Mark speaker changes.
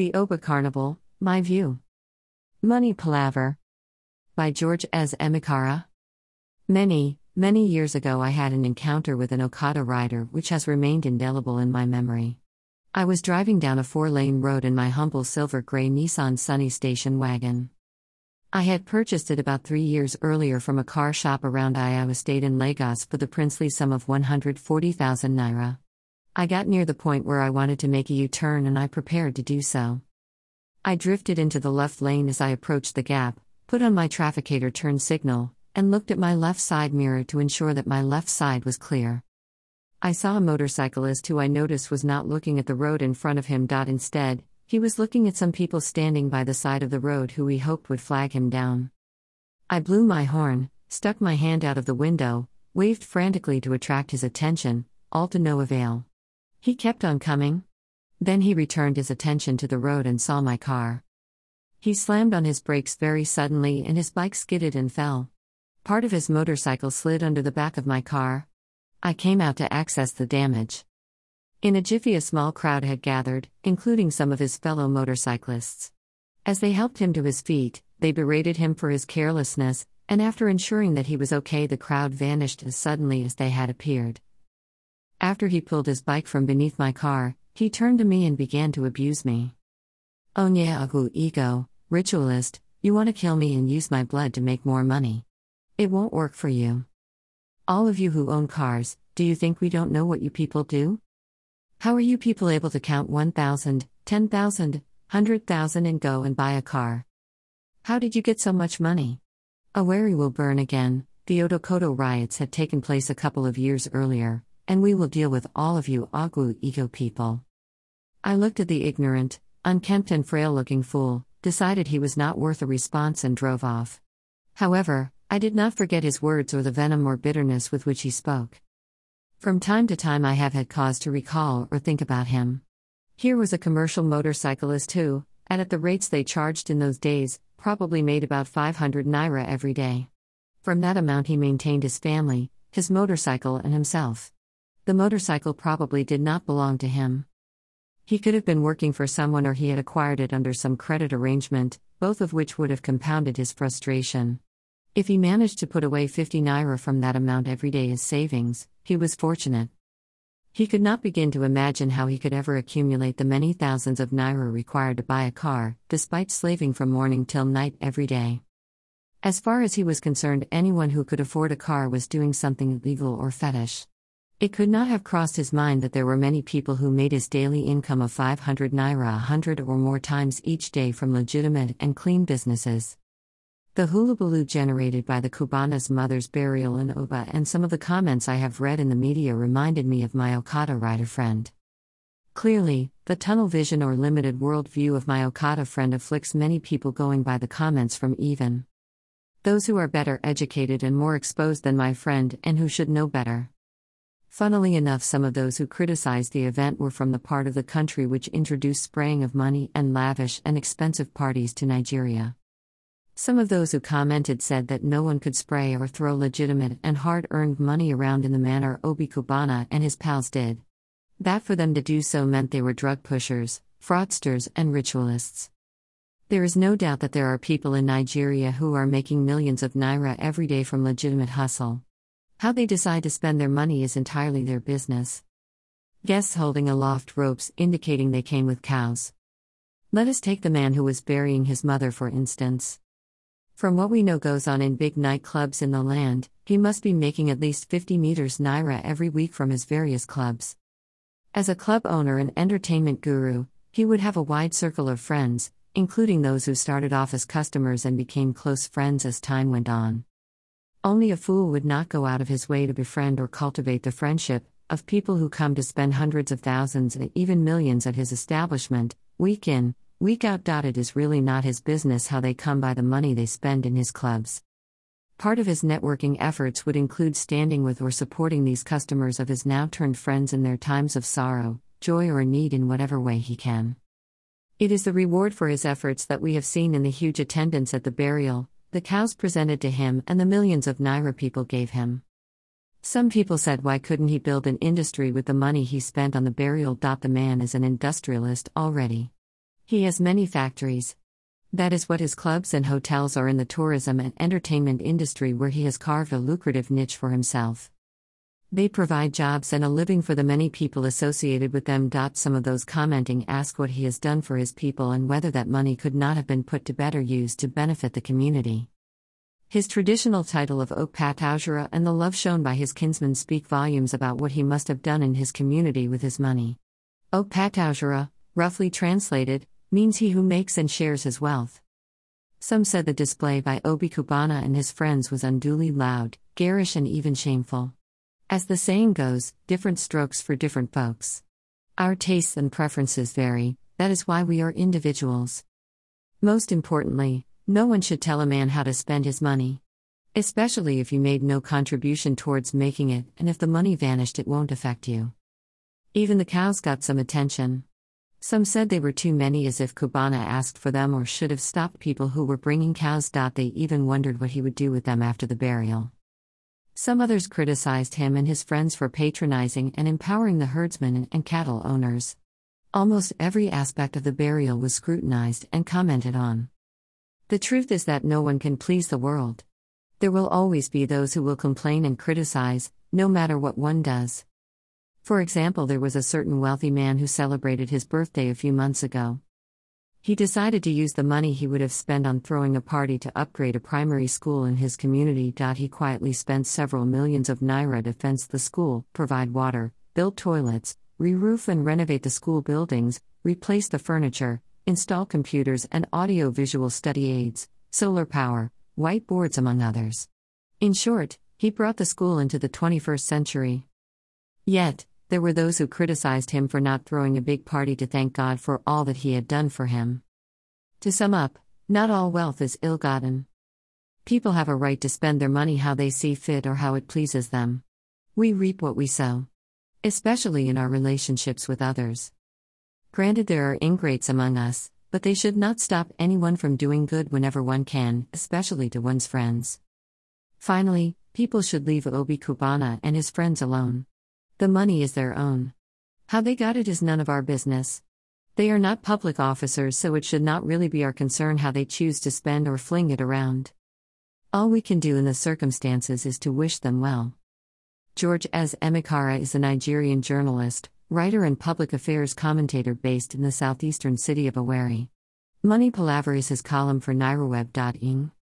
Speaker 1: The Oba Carnival, My View. Money Palaver. By George S. Emikara. Many, many years ago, I had an encounter with an Okada rider which has remained indelible in my memory. I was driving down a four lane road in my humble silver gray Nissan Sunny station wagon. I had purchased it about three years earlier from a car shop around Iowa State in Lagos for the princely sum of 140,000 naira. I got near the point where I wanted to make a U turn and I prepared to do so. I drifted into the left lane as I approached the gap, put on my trafficator turn signal, and looked at my left side mirror to ensure that my left side was clear. I saw a motorcyclist who I noticed was not looking at the road in front of him. Instead, he was looking at some people standing by the side of the road who he hoped would flag him down. I blew my horn, stuck my hand out of the window, waved frantically to attract his attention, all to no avail. He kept on coming. Then he returned his attention to the road and saw my car. He slammed on his brakes very suddenly and his bike skidded and fell. Part of his motorcycle slid under the back of my car. I came out to access the damage. In a jiffy, a small crowd had gathered, including some of his fellow motorcyclists. As they helped him to his feet, they berated him for his carelessness, and after ensuring that he was okay, the crowd vanished as suddenly as they had appeared. After he pulled his bike from beneath my car, he turned to me and began to abuse me. Oh Onye agu ego, ritualist, you want to kill me and use my blood to make more money. It won't work for you. All of you who own cars, do you think we don't know what you people do? How are you people able to count 1,000, 10,000, 100,000 and go and buy a car? How did you get so much money? Owerri will burn again. The Otokoto riots had taken place a couple of years earlier, and we will deal with all of you Agu ego people. I looked at the ignorant, unkempt, and frail looking fool, decided he was not worth a response, and drove off. However, I did not forget his words or the venom or bitterness with which he spoke. From time to time, I have had cause to recall or think about him. Here was a commercial motorcyclist who, and at the rates they charged in those days, probably made about 500 naira every day. From that amount, he maintained his family, his motorcycle, and himself. The motorcycle probably did not belong to him. He could have been working for someone or he had acquired it under some credit arrangement, both of which would have compounded his frustration. If he managed to put away 50 naira from that amount every day as savings, he was fortunate. He could not begin to imagine how he could ever accumulate the many thousands of naira required to buy a car, despite slaving from morning till night every day. As far as he was concerned, anyone who could afford a car was doing something illegal or fetish. It could not have crossed his mind that there were many people who made his daily income of 500 naira a hundred or more times each day from legitimate and clean businesses. The hullabaloo generated by the Cubana's mother's burial in Oba and some of the comments I have read in the media reminded me of my Okada rider friend. Clearly, the tunnel vision or limited world view of my Okada friend afflicts many people going by the comments from even those who are better educated and more exposed than my friend and who should know better. Funnily enough, some of those who criticized the event were from the part of the country which introduced spraying of money and lavish and expensive parties to Nigeria. Some of those who commented said that no one could spray or throw legitimate and hard earned money around in the manner Obi Cubana and his pals did. That for them to do so meant they were drug pushers, fraudsters, and ritualists. There is no doubt that there are people in Nigeria who are making millions of naira every day from legitimate hustle. How they decide to spend their money is entirely their business. Guests holding aloft ropes indicating they came with cows. Let us take the man who was burying his mother, for instance. From what we know goes on in big nightclubs in the land, he must be making at least 50 meters naira every week from his various clubs. As a club owner and entertainment guru, he would have a wide circle of friends, including those who started off as customers and became close friends as time went on. Only a fool would not go out of his way to befriend or cultivate the friendship of people who come to spend hundreds of thousands and even millions at his establishment, week in, Week out. It is really not his business how they come by the money they spend in his clubs. Part of his networking efforts would include standing with or supporting these customers of his now turned friends in their times of sorrow, joy, or need in whatever way he can. It is the reward for his efforts that we have seen in the huge attendance at the burial, the cows presented to him, and the millions of Naira people gave him. Some people said, why couldn't he build an industry with the money he spent on the burial? The man is an industrialist already. He has many factories. That is what his clubs and hotels are in the tourism and entertainment industry, where he has carved a lucrative niche for himself. They provide jobs and a living for the many people associated with them. Some of those commenting ask what he has done for his people and whether that money could not have been put to better use to benefit the community. His traditional title of Okpataozuora and the love shown by his kinsmen speak volumes about what he must have done in his community with his money. Okpataozuora, roughly translated, means he who makes and shares his wealth. Some said the display by Obi Cubana and his friends was unduly loud, garish, and even shameful. As the saying goes, different strokes for different folks. Our tastes and preferences vary, that is why we are individuals. Most importantly, no one should tell a man how to spend his money. Especially if you made no contribution towards making it, and if the money vanished, it won't affect you. Even the cows got some attention. Some said they were too many, as if Cubana asked for them or should have stopped people who were bringing cows. They even wondered what he would do with them after the burial. Some others criticized him and his friends for patronizing and empowering the herdsmen and cattle owners. Almost every aspect of the burial was scrutinized and commented on. The truth is that no one can please the world. There will always be those who will complain and criticize, no matter what one does. For example, there was a certain wealthy man who celebrated his birthday a few months ago. He decided to use the money he would have spent on throwing a party to upgrade a primary school in his community. He quietly spent several millions of naira to fence the school, provide water, build toilets, re roof and renovate the school buildings, replace the furniture, install computers and audio visual study aids, solar power, whiteboards, among others. In short, he brought the school into the 21st century. Yet, there were those who criticized him for not throwing a big party to thank God for all that he had done for him. To sum up, not all wealth is ill gotten. People have a right to spend their money how they see fit or how it pleases them. We reap what we sow. Especially in our relationships with others. Granted, there are ingrates among us, but they should not stop anyone from doing good whenever one can, especially to one's friends. Finally, people should leave Obi Cubana and his friends alone. The money is their own. How they got it is none of our business. They are not public officers, so it should not really be our concern how they choose to spend or fling it around. All we can do in the circumstances is to wish them well. George S. Emekara is a Nigerian journalist, writer, and public affairs commentator based in the southeastern city of Owerri. Money Palaver is his column for NairoWeb.ing.